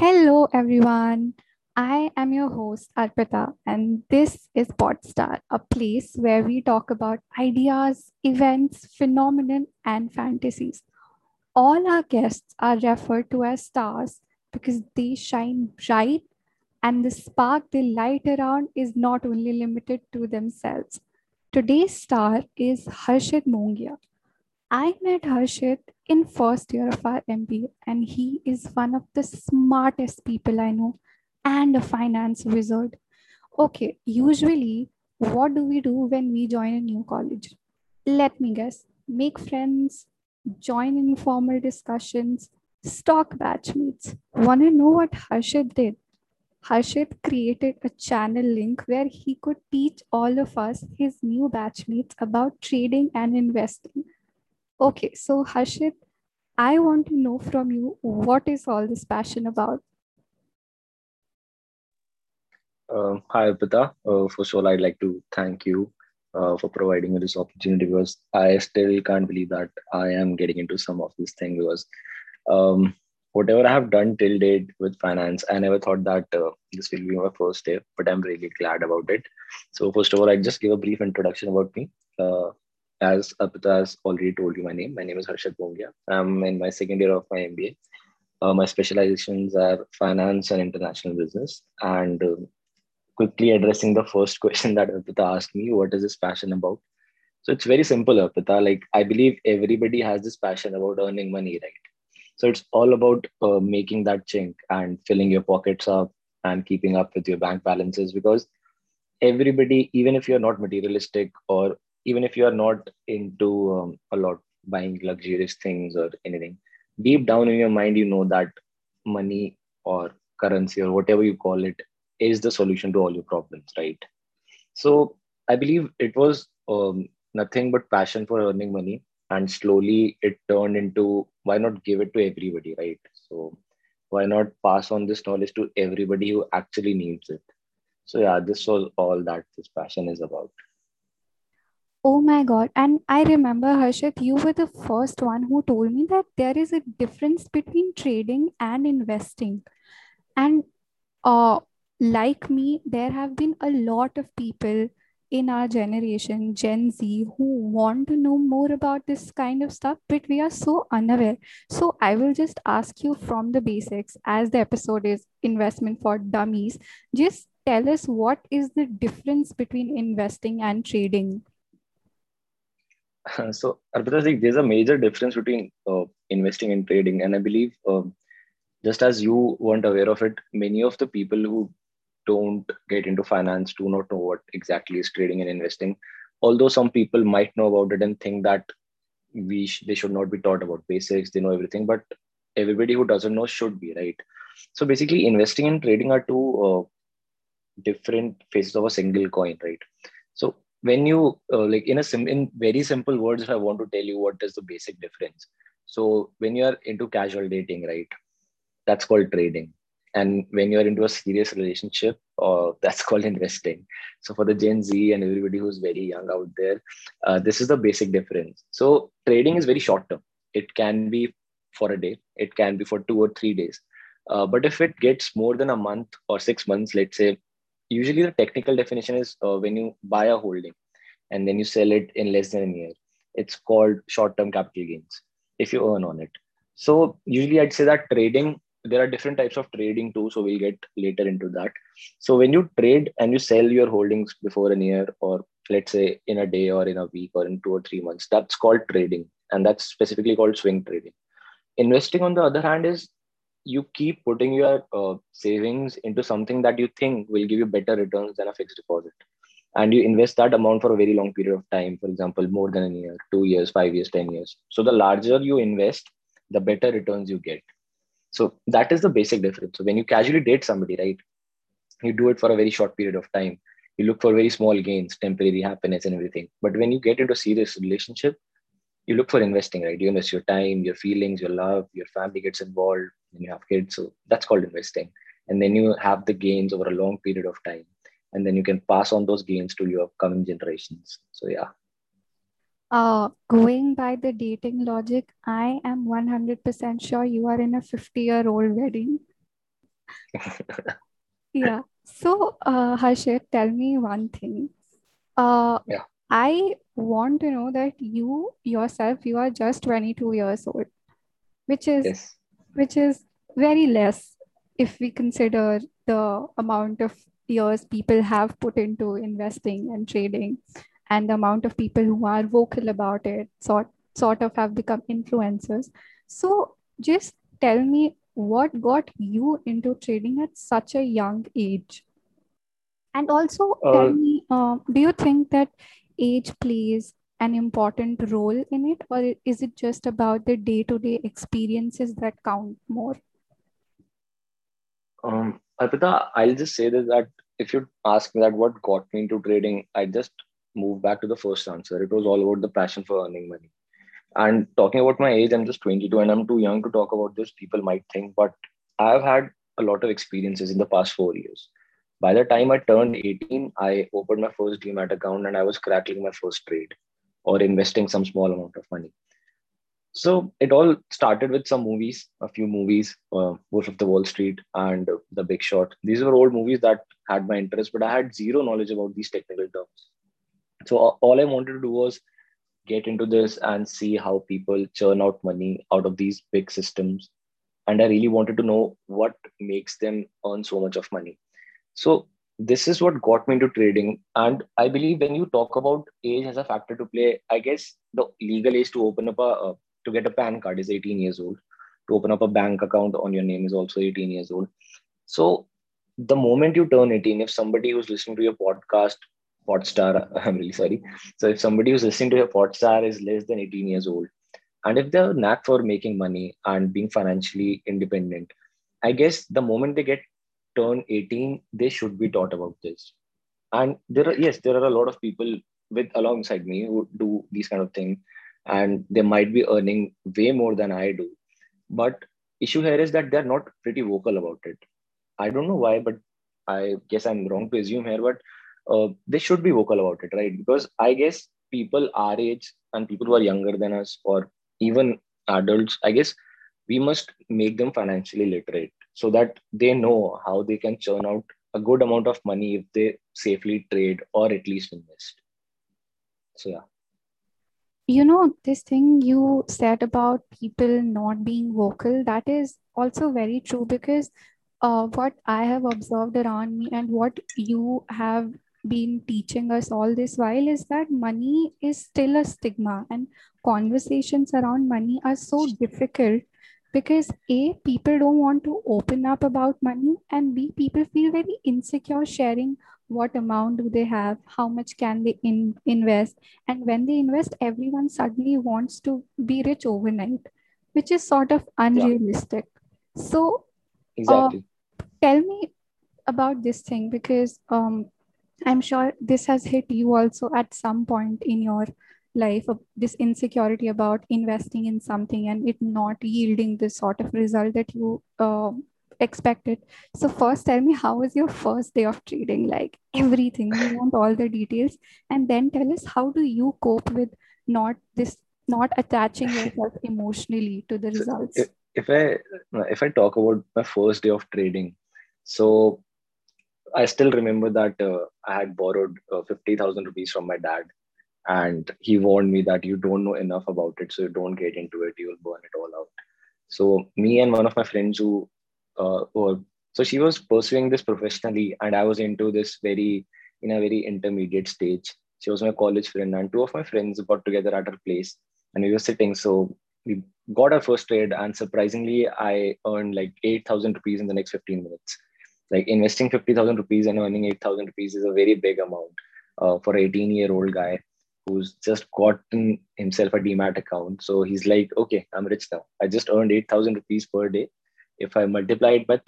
Hello, everyone. I am your host, Arpita, and this is Podstar, a place where we talk about ideas, events, phenomenon, and fantasies. All our guests are referred to as stars because they shine bright, and the spark they light around is not only limited to themselves. Today's star is Harshit Mongia. I met Harshit in first year of our MBA, and he is one of the smartest people I know and a finance wizard. Okay, usually, what do we do when we join a new college? Let me guess make friends, join informal discussions, stock batch meets. Want to know what Harshit did? Harshit created a channel link where he could teach all of us, his new batchmates, about trading and investing. Okay, so Harshit, I want to know from you what is all this passion about? Uh, hi, Arpita. Uh, first of all, I'd like to thank you uh, for providing me this opportunity because I still can't believe that I am getting into some of this thing because um, whatever I have done till date with finance, I never thought that uh, this will be my first step, but I'm really glad about it. So, first of all, I just give a brief introduction about me. Uh, as Arpita has already told you my name, my name is Harshit Mongia. I'm in my second year of my MBA. Uh, my specializations are finance and international business. And uh, quickly addressing the first question that Arpita asked me, what is this passion about? So it's very simple, Arpita. Like I believe everybody has this passion about earning money, right? So it's all about uh, making that chink and filling your pockets up and keeping up with your bank balances because everybody, even if you're not materialistic or even if you are not into um, a lot buying luxurious things or anything, deep down in your mind, you know that money or currency or whatever you call it is the solution to all your problems, right? So I believe it was um, nothing but passion for earning money, and slowly it turned into why not give it to everybody, right? So why not pass on this knowledge to everybody who actually needs it? So yeah, this was all that this passion is about. Oh my God. And I remember, Harshit, you were the first one who told me that there is a difference between trading and investing. And uh, like me, there have been a lot of people in our generation, Gen Z, who want to know more about this kind of stuff, but we are so unaware. So I will just ask you from the basics, as the episode is investment for dummies, just tell us what is the difference between investing and trading? so Arpita, there's a major difference between uh, investing and trading, and I believe um, just as you weren't aware of it, many of the people who don't get into finance do not know what exactly is trading and investing. Although some people might know about it and think that we sh- they should not be taught about basics, they know everything, but everybody who doesn't know should be right. So basically, investing and trading are two uh, different faces of a single coin, right? So when you uh, like in a sim- in very simple words, I want to tell you what is the basic difference. So when you are into casual dating, right, that's called trading. And when you're into a serious relationship uh, that's called investing. So for the gen z and everybody who's very young out there uh, this is the basic difference. So trading is very short term. It can be for a day. It can be for two or three days. Uh, but if it gets more than a month or six months let's say usually the technical definition is uh, when you buy a holding and then you sell it in less than a year it's called short term capital gains if you earn on it. So usually i'd say that trading there are different types of trading too so we'll get later into that. So when you trade and you sell your holdings before a year or let's say in a day or in a week or in two or three months that's called trading and that's specifically called swing trading. Investing on the other hand is you keep putting your uh, savings into something that you think will give you better returns than a fixed deposit and you invest that amount for a very long period of time for example more than a year two years five years ten years so the larger you invest the better returns you get so that is the basic difference. So when you casually date somebody, right, you do it for a very short period of time. You look for very small gains, temporary happiness, and everything. But when you get into a serious relationship, you look for investing, right? You invest your time, your feelings, your love, your family gets involved, and you have kids. So that's called investing. And then you have the gains over a long period of time. And then you can pass on those gains to your coming generations. So yeah. Uh, going by the dating logic, I am 100% sure you are in a 50 year old wedding. yeah. So, uh, Harshit, tell me one thing. Uh, yeah. I want to know that you yourself, you are just 22 years old, which is yes. Which is very less if we consider the amount of years people have put into investing and trading and the amount of people who are vocal about it sort sort of have become influencers. So just tell me what got you into trading at such a young age? And also uh, tell me uh, do you think that age plays an important role in it or is it just about the day-to-day experiences that count more um Arpita, I'll just say this that if you ask me that what got me into trading, I just move back to the first answer. It was all about the passion for earning money. And talking about my age, I'm just 22 and I'm too young to talk about this. People might think, but I've had a lot of experiences in the past four years. By the time I turned 18, I opened my first Demat account and I was cracking my first trade or investing some small amount of money. So it all started with some movies, a few movies, uh, Wolf of the Wall Street and The Big Short. These were old movies that had my interest, but I had zero knowledge about these technical terms. So all I wanted to do was get into this and see how people churn out money out of these big systems. And I really wanted to know what makes them earn so much of money. So this is what got me into trading. And I believe when you talk about age as a factor to play, I guess the legal age to open up a, uh, to get a PAN card is 18 years old. To open up a bank account on your name is also 18 years old. So the moment you turn 18, if somebody who's listening to your podcast Podstar, I'm really sorry. So if somebody who's listening to your Podstar is less than 18 years old, and if they're knack for making money and being financially independent, I guess the moment they get turn 18, they should be taught about this. And there are yes, there are a lot of people with alongside me who do these kind of things, and they might be earning way more than I do. But issue here is that they're not pretty vocal about it. I don't know why, but I guess I'm wrong to assume here, but uh, they should be vocal about it, right? Because I guess people our age and people who are younger than us, or even adults, I guess we must make them financially literate so that they know how they can churn out a good amount of money if they safely trade or at least invest. So, yeah. You know, this thing you said about people not being vocal, that is also very true because uh, what I have observed around me and what you have been teaching us all this while is that money is still a stigma and conversations around money are so difficult because a people don't want to open up about money and b people feel very insecure sharing what amount do they have how much can they in, invest. And when they invest everyone suddenly wants to be rich overnight which is sort of unrealistic. Yeah. so exactly. uh, tell me about this thing because um, I'm sure this has hit you also at some point in your life this insecurity about investing in something and it not yielding the sort of result that you uh, expected. So first, tell me how was your first day of trading? Like everything, we want all the details, and then tell us how do you cope with not this not attaching yourself emotionally to the results. If I if I talk about my first day of trading, so I still remember that uh, I had borrowed uh, 50,000 rupees from my dad. And he warned me that you don't know enough about it, so you don't get into it, you'll burn it all out. So, me and one of my friends who uh, were, so she was pursuing this professionally, and I was into this very, in a very intermediate stage. She was my college friend, and two of my friends got together at her place, and we were sitting. So, we got our first trade, and surprisingly, I earned like 8,000 rupees in the next 15 minutes like investing 50,000 rupees and earning 8,000 rupees is a very big amount uh, for an 18 year old guy who's just gotten himself a demat account. So he's like, okay, I'm rich now. I just earned 8,000 rupees per day. If I multiply it by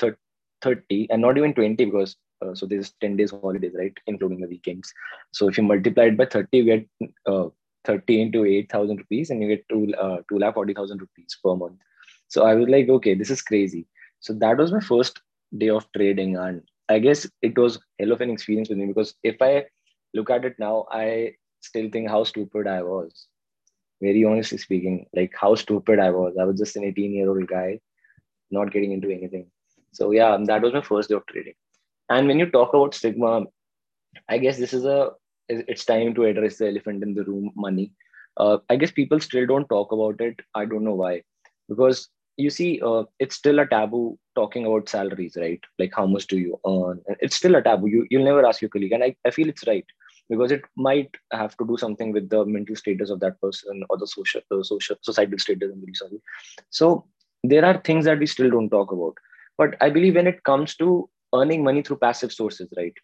30 and not even 20 because uh, so there's 10 days holidays, right? Including the weekends. So if you multiply it by 30, you get uh, 30 into 8,000 rupees and you get 2, uh, 2 lakh 40,000 rupees per month. So I was like, okay, this is crazy. So that was my first day of trading and i guess it was hell of an experience with me because if i look at it now i still think how stupid i was very honestly speaking like how stupid i was i was just an 18 year old guy not getting into anything So yeah, that was my first day of trading. And when you talk about stigma, I guess this is a it's time to address the elephant in the room, money. Uh, I guess people still don't talk about it. I don't know why, because you see, uh, it's still a taboo talking about salaries, right? Like how much do you earn? It's still a taboo. You you'll never ask your colleague, and I, I feel it's right because it might have to do something with the mental status of that person or the social uh, social societal status. I'm really sorry. So there are things that we still don't talk about. But I believe when it comes to earning money through passive sources, right?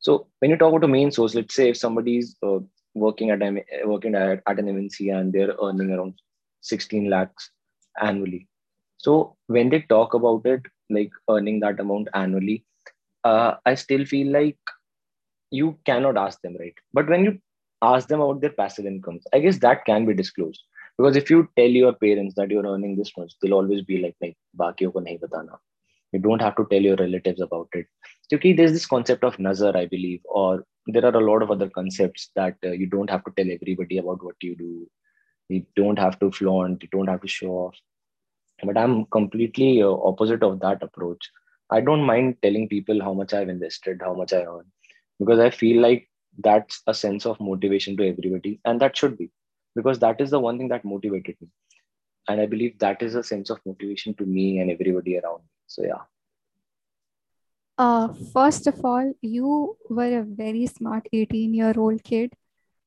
So when you talk about a main source, let's say if somebody's uh, working at working at, at an MNC and they're earning around 16 lakhs annually. So when they talk about it, like earning that amount annually, uh, I still feel like you cannot ask them, right? But when you ask them about their passive incomes, I guess that can be disclosed. Because if you tell your parents that you're earning this much, they'll always be like, like, ko nahi batana. You don't have to tell your relatives about it. Because there's this concept of nazar, I believe, or there are a lot of other concepts that uh, you don't have to tell everybody about what you do. You don't have to flaunt. You don't have to show off. But I'm completely uh, opposite of that approach. I don't mind telling people how much I've invested, how much I earn, because I feel like that's a sense of motivation to everybody, and that should be. Because that is the one thing that motivated me. And i believe that is a sense of motivation to me and everybody around me. So yeah. Uh, first of all you were a very smart 18 year old kid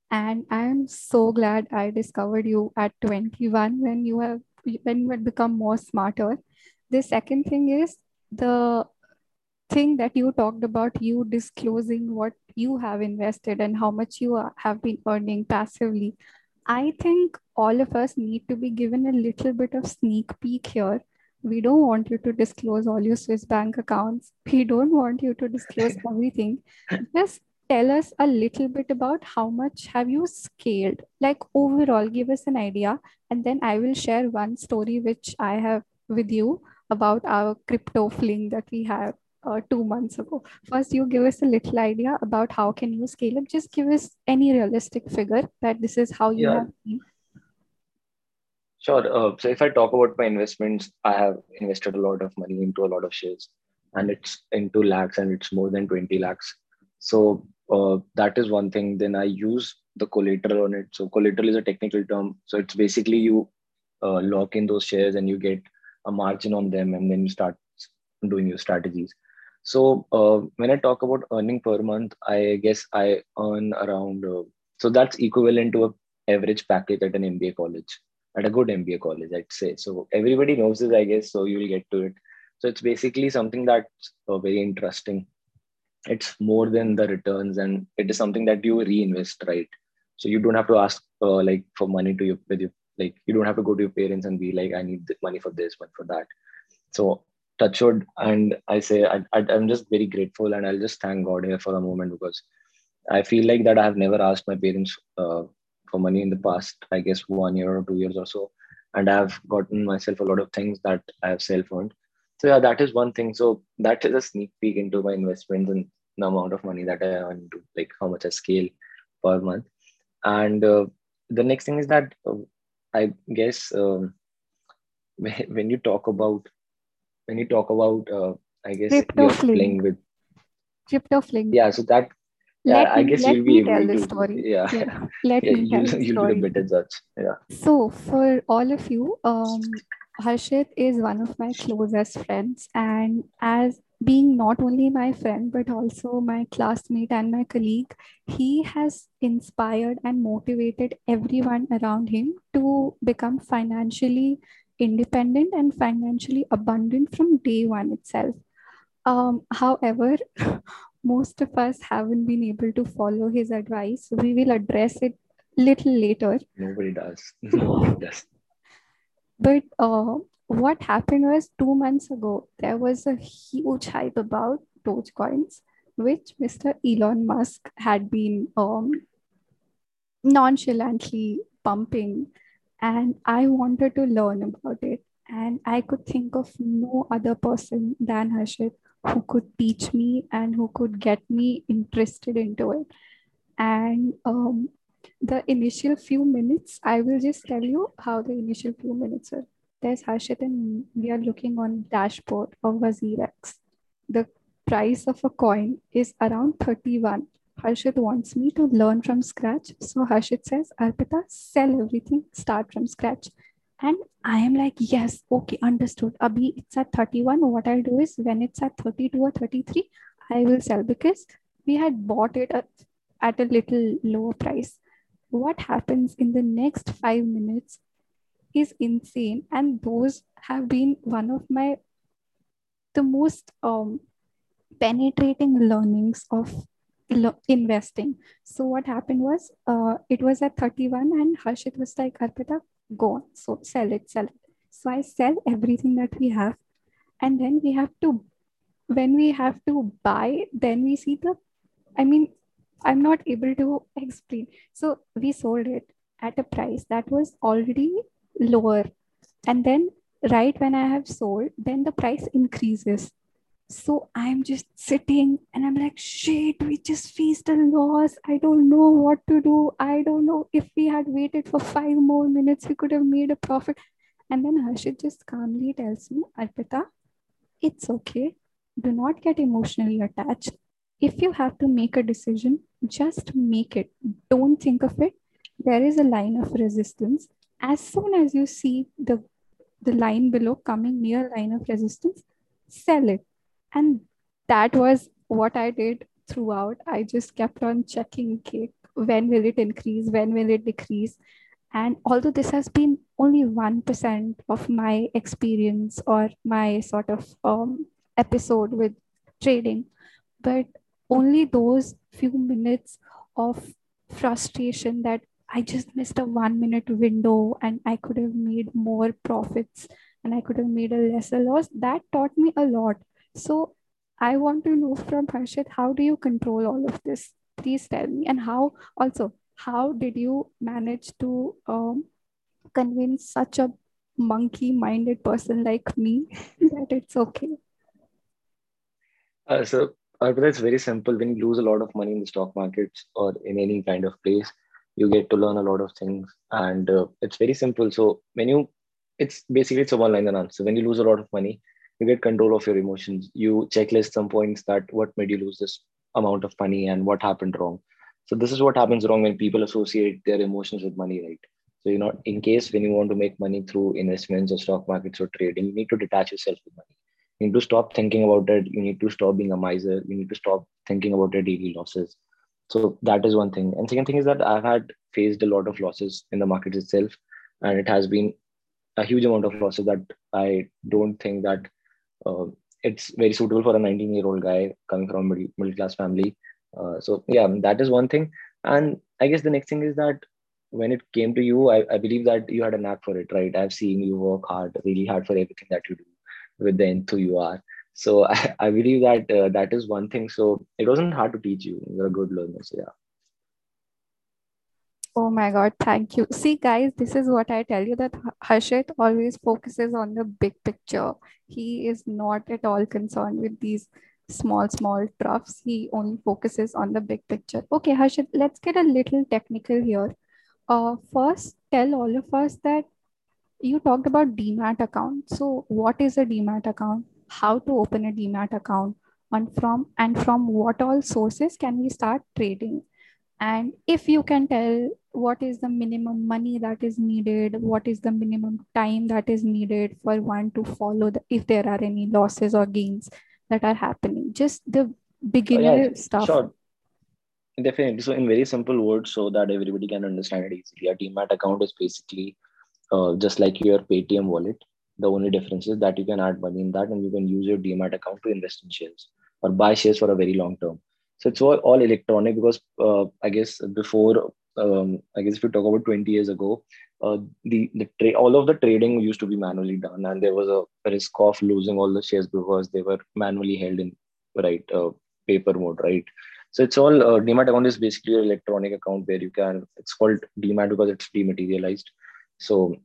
and i'm so glad i discovered you at 21 when you have when you had become more smarter. The second thing is the thing that you talked about you disclosing what you have invested and how much you have been earning passively I think all of us need to be given a little bit of sneak peek here. We don't want you to disclose all your Swiss bank accounts. We don't want you to disclose everything. Just tell us a little bit about how much have you scaled? Like overall, give us an idea. And then I will share one story which I have with you about our crypto fling that we have uh, two months ago. First, you give us a little idea about how can you scale up. Just give us any realistic figure that this is how you yeah. have been. Sure. Uh, so if I talk about my investments, I have invested a lot of money into a lot of shares, and it's into lakhs, and it's more than twenty lakhs. So uh, that is one thing. Then I use the collateral on it. So collateral is a technical term. So it's basically you uh, lock in those shares and you get a margin on them, and then you start doing your strategies. So uh, when I talk about earning per month, I guess I earn around. Uh, so that's equivalent to a average package at an MBA college, at a good MBA college, I'd say. So everybody knows this, I guess. So you will get to it. So it's basically something that's uh, very interesting. It's more than the returns, and it is something that you reinvest, right? So you don't have to ask uh, like for money to your with you. Like you don't have to go to your parents and be like, I need money for this, money for that. So touchwood and i say I, I, i'm just very grateful and i'll just thank god here for the moment because i feel like that i have never asked my parents uh, for money in the past i guess one year or two years or so. And i've gotten myself a lot of things that i have self-earned. So yeah that is one thing. So that is a sneak peek into my investments and the amount of money that i earn to like how much i scale per month. And uh, the next thing is that uh, i guess um, when you talk about when you talk about, uh, I guess you're playing with crypto fling. Yeah, so that let yeah, me, I guess you'll be tell able the to. story. Yeah, yeah. Let yeah, me tell you, the you'll story. be a better judge. Yeah. So for all of you, um, Harshit is one of my closest friends, and as being not only my friend but also my classmate and my colleague, he has inspired and motivated everyone around him to become financially independent and financially abundant from day one itself. Um, however, most of us haven't been able to follow his advice. We will address it little later. Nobody does. Nobody does. But uh, what happened was two months ago, there was a huge hype about Dogecoins, which Mr. Elon Musk had been um, nonchalantly pumping and I wanted to learn about it. And I could think of no other person than Harshit who could teach me and who could get me interested into it. And um, the initial few minutes, I will just tell you how the initial few minutes were. there's Harshit and we are looking on dashboard of WazirX. The price of a coin is around 31. Harshit wants me to learn from scratch. So Harshit says, Arpita, sell everything, start from scratch. And I am like, yes, okay, understood. Abhi, it's at 31. What I'll do is when it's at 32 or 33, I will sell because we had bought it at, at a little lower price. What happens in the next five minutes is insane. And those have been one of my the most um, penetrating learnings of investing. So what happened was uh, it was at 31 and Harshit was like, Arpita, go on. So sell it, sell it. So I sell everything that we have. And then we have to, when we have to buy, then we see the, I mean, I'm not able to explain. So we sold it at a price that was already lower. And then right when I have sold, then the price increases. So I'm just sitting and I'm like, shit, we just faced a loss. I don't know what to do. I don't know if we had waited for five more minutes, we could have made a profit. And then Harshit just calmly tells me, Arpita, it's okay. Do not get emotionally attached. If you have to make a decision, just make it. Don't think of it. There is a line of resistance. As soon as you see the, the line below coming near line of resistance, sell it and that was what I did throughout. I just kept on checking okay, when will it increase, when will it decrease. And although this has been only 1% of my experience or my sort of um, episode with trading, but only those few minutes of frustration that I just missed a one minute window and I could have made more profits and I could have made a lesser loss, that taught me a lot. So I want to know from Harshit, how do you control all of this? Please tell me. And how also, how did you manage to um, convince such a monkey minded person like me that it's okay? Uh, so, Arpita, it's very simple. When you lose a lot of money in the stock markets or in any kind of place, you get to learn a lot of things. And uh, it's very simple. So, when you, it's basically it's a one line answer. When you lose a lot of money, you get control of your emotions. You checklist some points that what made you lose this amount of money and what happened wrong. So this is what happens wrong when people associate their emotions with money right? So you know in case when you want to make money through investments or stock markets or trading you need to detach yourself from money. You need to stop thinking about it. You need to stop being a miser. You need to stop thinking about your daily losses. So that is one thing. And second thing is that i've had faced a lot of losses in the market itself and it has been a huge amount of losses that i don't think that uh, it's very suitable for a 19 year old guy coming from a middle, middle class family. Uh, so yeah that is one thing. And i guess the next thing is that when it came to you I, I believe that you had a knack for it right? I've seen you work hard really hard for everything that you do with the enthu you are. So i, I believe that uh, that is one thing. So it wasn't hard to teach you. You're a good learner so yeah Oh my God, thank you. See, guys, this is what I tell you that Harshit always focuses on the big picture. He is not at all concerned with these small, small troughs. He only focuses on the big picture. Okay, Harshit, let's get a little technical here. Uh, first, tell all of us that you talked about demat account. So, what is a demat account? How to open a demat account? And from and from what all sources can we start trading? And if you can tell what is the minimum money that is needed, what is the minimum time that is needed for one to follow the, if there are any losses or gains that are happening, just the beginner oh, yeah, stuff. Sure. Definitely. So, in very simple words, so that everybody can understand it easily, a demat account is basically uh, just like your Paytm wallet. The only difference is that you can add money in that and you can use your demat account to invest in shares or buy shares for a very long term. So it's all, all electronic because uh, I guess before, um, I guess if you talk about 20 years ago, uh, the the tra- all of the trading used to be manually done, and there was a risk of losing all the shares because they were manually held in right uh, paper mode, right? So it's all uh, demat account is basically an electronic account where you can. It's called demat because it's dematerialized. So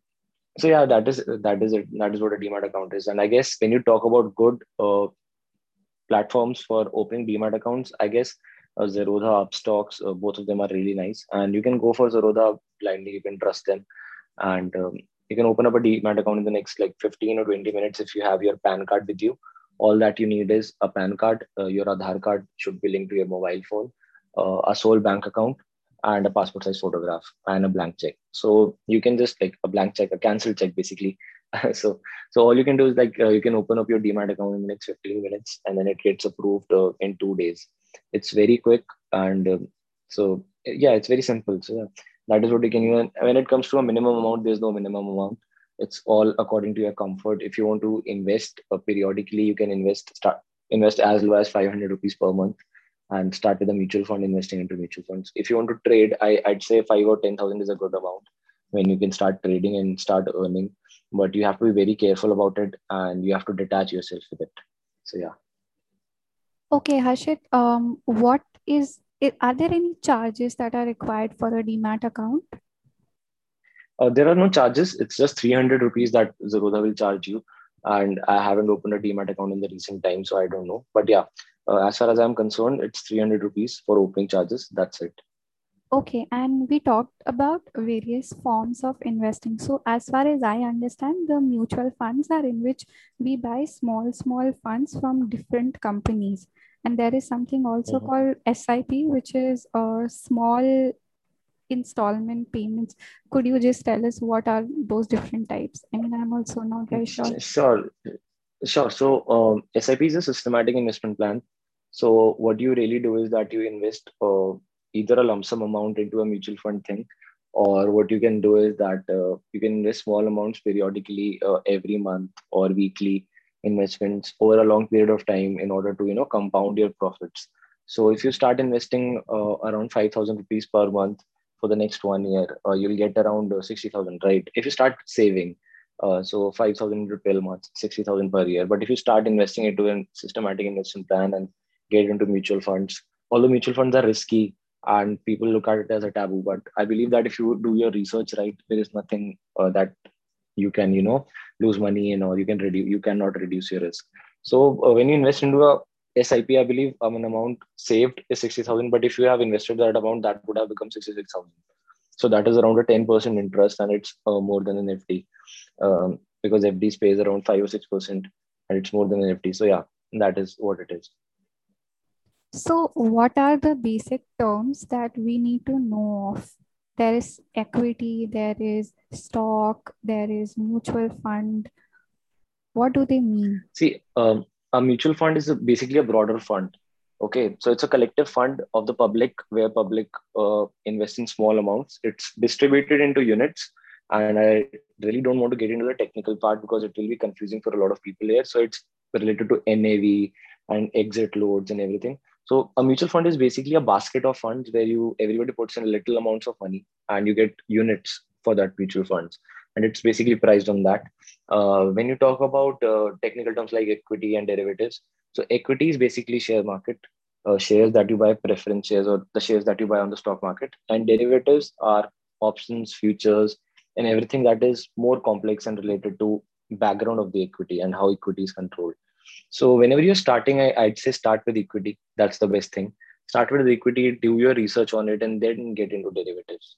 so yeah, that is that is it. That is what a demat account is. And I guess when you talk about good uh, platforms for opening demat accounts, I guess uh, Zerodha, Upstox, uh, both of them are really nice. And you can go for Zerodha blindly, you can trust them. And um, you can open up a demat account in the next like 15 or 20 minutes if you have your pan card with you all that you need is a pan card uh, your aadhaar card should be linked to your mobile phone uh, a sole bank account and a passport size photograph and a blank check so you can just like a blank check a cancel check basically so so all you can do is like uh, you can open up your demat account in the next 15 minutes and then it gets approved uh, in two days. It's very quick and um, so yeah it's very simple. So that is what you can use when it comes to a minimum amount there's no minimum amount. It's all according to your comfort. If you want to invest uh, periodically you can invest start invest as low as 500 rupees per month and start with a mutual fund investing into mutual funds. If you want to trade I, i'd say 5 or 10000 is a good amount when you can start trading and start earning but you have to be very careful about it and you have to detach yourself with it. So yeah. Okay, Harshit, um, what is, are there any charges that are required for a demat account? uh, there are no charges. It's just 300 rupees that zerodha will charge you. And i haven't opened a demat account in the recent time so i don't know. But yeah uh, as far as i'm concerned it's 300 rupees for opening charges. That's it Okay, and we talked about various forms of investing. So, as far as I understand, the mutual funds are in which we buy small, small funds from different companies. And there is something also Mhm. called SIP, which is a small installment payments. Could you just tell us what are those different types? I mean, I'm also not very sure. Sure, sure. So um, SIP is a systematic investment plan. So what you really do is that you invest uh, either a lump sum amount into a mutual fund thing, or what you can do is that uh, you can invest small amounts periodically uh, every month or weekly investments over a long period of time in order to you know compound your profits. So if you start investing uh, around five thousand rupees per month for the next one year, uh, you'll get around uh, sixty thousand, right? If you start saving uh, so 5,000 into 12 months, 60,000 per year. But if you start investing into a systematic investment plan and get into mutual funds, although mutual funds are risky and people look at it as a taboo, but I believe that if you do your research right, there is nothing uh, that you can, you know, lose money in or you can reduce, you cannot reduce your risk. So uh, when you invest into a SIP, I believe um, an amount saved is 60,000, but if you have invested that amount, that would have become 66,000. So that is around a 10% interest and it's uh, more than an FD um, because FD pays around 5 or 6% and it's more than an FD. So yeah, that is what it is. So, what are the basic terms that we need to know of? There is equity, there is stock, there is mutual fund. What do they mean? See, um, a mutual fund is a, basically a broader fund. Okay, so it's a collective fund of the public where public uh, invest in small amounts. It's distributed into units, and I really don't want to get into the technical part because it will be confusing for a lot of people here. So it's related to NAV and exit loads and everything. So a mutual fund is basically a basket of funds where you everybody puts in little amounts of money and you get units for that mutual funds, and it's basically priced on that. Uh, when you talk about uh, technical terms like equity and derivatives, so equity is basically share market uh, shares that you buy, preference shares, or the shares that you buy on the stock market, and derivatives are options, futures, and everything that is more complex and related to background of the equity and how equity is controlled so whenever you're starting, I, I'd say start with equity. That's the best thing. Start with equity, do your research on it, and then get into derivatives.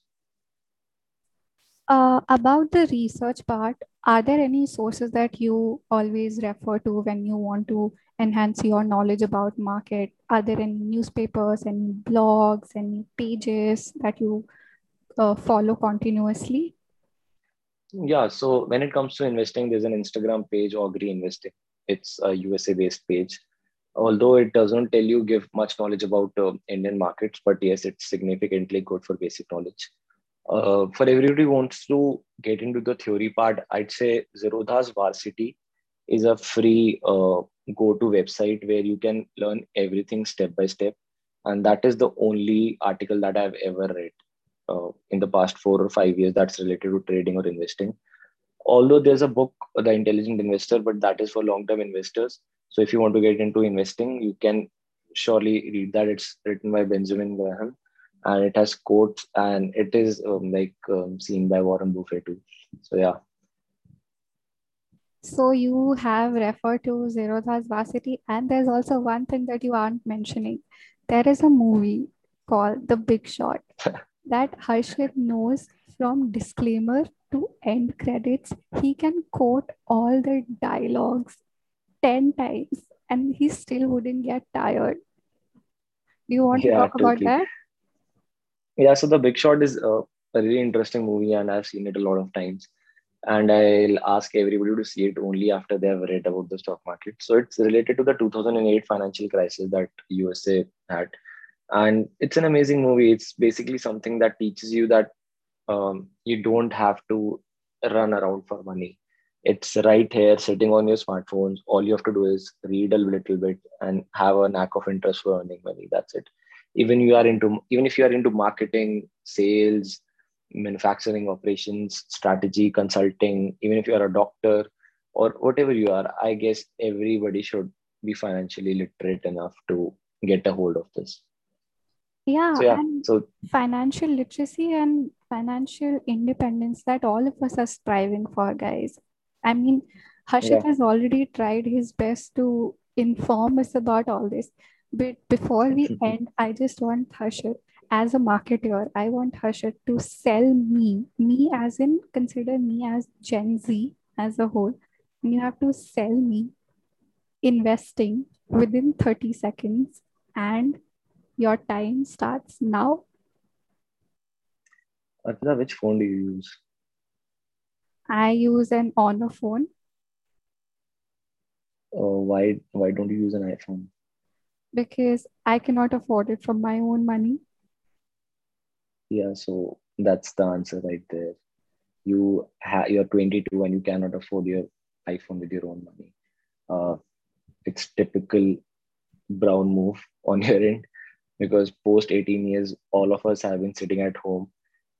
Uh, about the research part, are there any sources that you always refer to when you want to enhance your knowledge about market? Are there any newspapers, any blogs, any pages that you uh, follow continuously? Yeah. So when it comes to investing, there's an Instagram page, Augury Investing. It's a USA based page. Although it doesn't tell you give much knowledge about uh, Indian markets, but yes, it's significantly good for basic knowledge. Uh, for everybody who wants to get into the theory part, I'd say Zerodha's Varsity is a free uh, go-to website where you can learn everything step by step, and that is the only article that I've ever read uh, in the past four or five years that's related to trading or investing. Although there's a book, The Intelligent Investor, but that is for long-term investors. So if you want to get into investing, you can surely read that. It's written by Benjamin Graham and it has quotes and it is um, like um, seen by Warren Buffett too. So yeah. So you have referred to Zerodha's Varsity, and there's also one thing that you aren't mentioning. There is a movie called The Big Short that Harshit knows from disclaimer to end credits, he can quote all the dialogues 10 times and he still wouldn't get tired. Do you want to Yeah, talk about that? Yeah, so The Big Short is a, a really interesting movie, and I've seen it a lot of times. And I'll ask everybody to see it only after they have read about the stock market. So it's related to the 2008 financial crisis that USA had, and it's an amazing movie. It's basically something that teaches you that um, you don't have to run around for money. It's right here, sitting on your smartphones. All you have to do is read a little bit and have a knack of interest for earning money. That's it. Even you are into, even if you are into marketing, sales, manufacturing operations, strategy, consulting, even if you are a doctor or whatever you are, I guess everybody should be financially literate enough to get a hold of this. Yeah, So yeah, and so financial literacy and financial independence that all of us are striving for, guys. I mean, Harshit yeah. has already tried his best to inform us about all this. But before we mm-hmm. end, I just want Harshit, as a marketer, I want Harshit to sell me, me as in consider me as Gen Z as a whole. And you have to sell me investing within 30 seconds and your time starts now. Arpita, which phone do you use? I use an Honor phone Uh, why why don't you use an iPhone? because I cannot afford it from my own money. Yeah, so that's the answer right there. You ha- you're 22 and you cannot afford your iPhone with your own money. Uh, it's typical brown move on your end because post 18 years, all of us have been sitting at home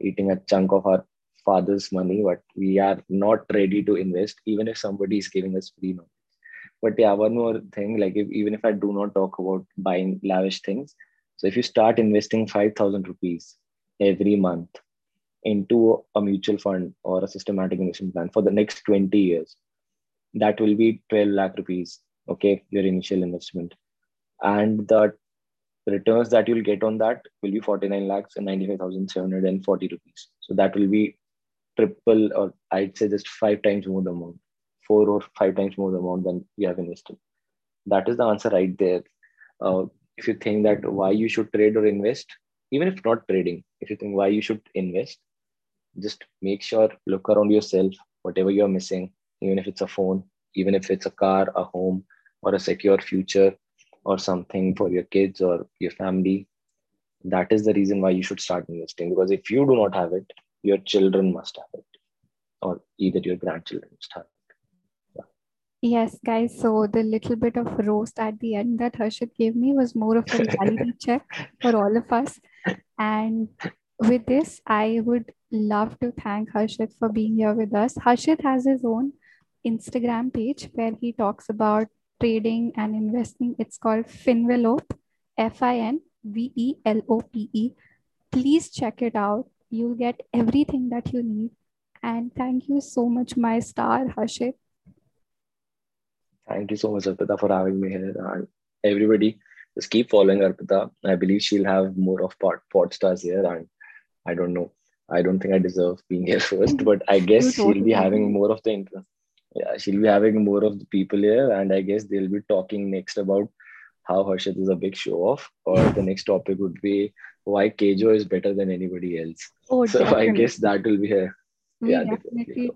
eating a chunk of our father's money, but we are not ready to invest, even if somebody is giving us free money. But yeah, one more thing, like if, even if I do not talk about buying lavish things, so if you start investing 5,000 rupees every month into a mutual fund or a systematic investment plan for the next 20 years, that will be 12 lakh rupees. Okay, your initial investment. And the returns that you'll get on that will be 49 lakhs and 95,740 rupees. So that will be triple, or I'd say just five times more the amount, four or five times more the amount than you have invested. That is the answer right there. Uh, if you think that why you should trade or invest, even if not trading, if you think why you should invest, just make sure look around yourself, whatever you're missing, even if it's a phone, even if it's a car, a home, or a secure future, or something for your kids or your family. That is the reason why you should start investing. Because if you do not have it, your children must have it, or either your grandchildren must have it. Yes, guys. So the little bit of roast at the end that Harshit gave me was more of a reality check for all of us. And with this, I would love to thank Harshit for being here with us. Harshit has his own Instagram page where he talks about trading and investing. It's called Finvelope, F I N V E L O P E. Please check it out. You'll get everything that you need. And thank you so much, my star, Harshit. Thank you so much, Arpita, for having me here. And everybody, just keep following Arpita. I believe she'll have more of pod, pod stars here. And I don't know. I don't think I deserve being here first, but I guess she'll be having more of the interest. Yeah, she'll be having more of the people here, and I guess they'll be talking next about how Harshit is a big show off, or the next topic would be why Kejo is better than anybody else. Oh, So I guess that will be here. We Yeah, definitely. definitely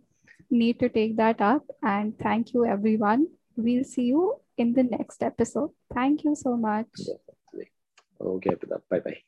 need to take that up. And thank you, everyone. We'll see you in the next episode. Thank you so much. definitely. Okay. Bye bye.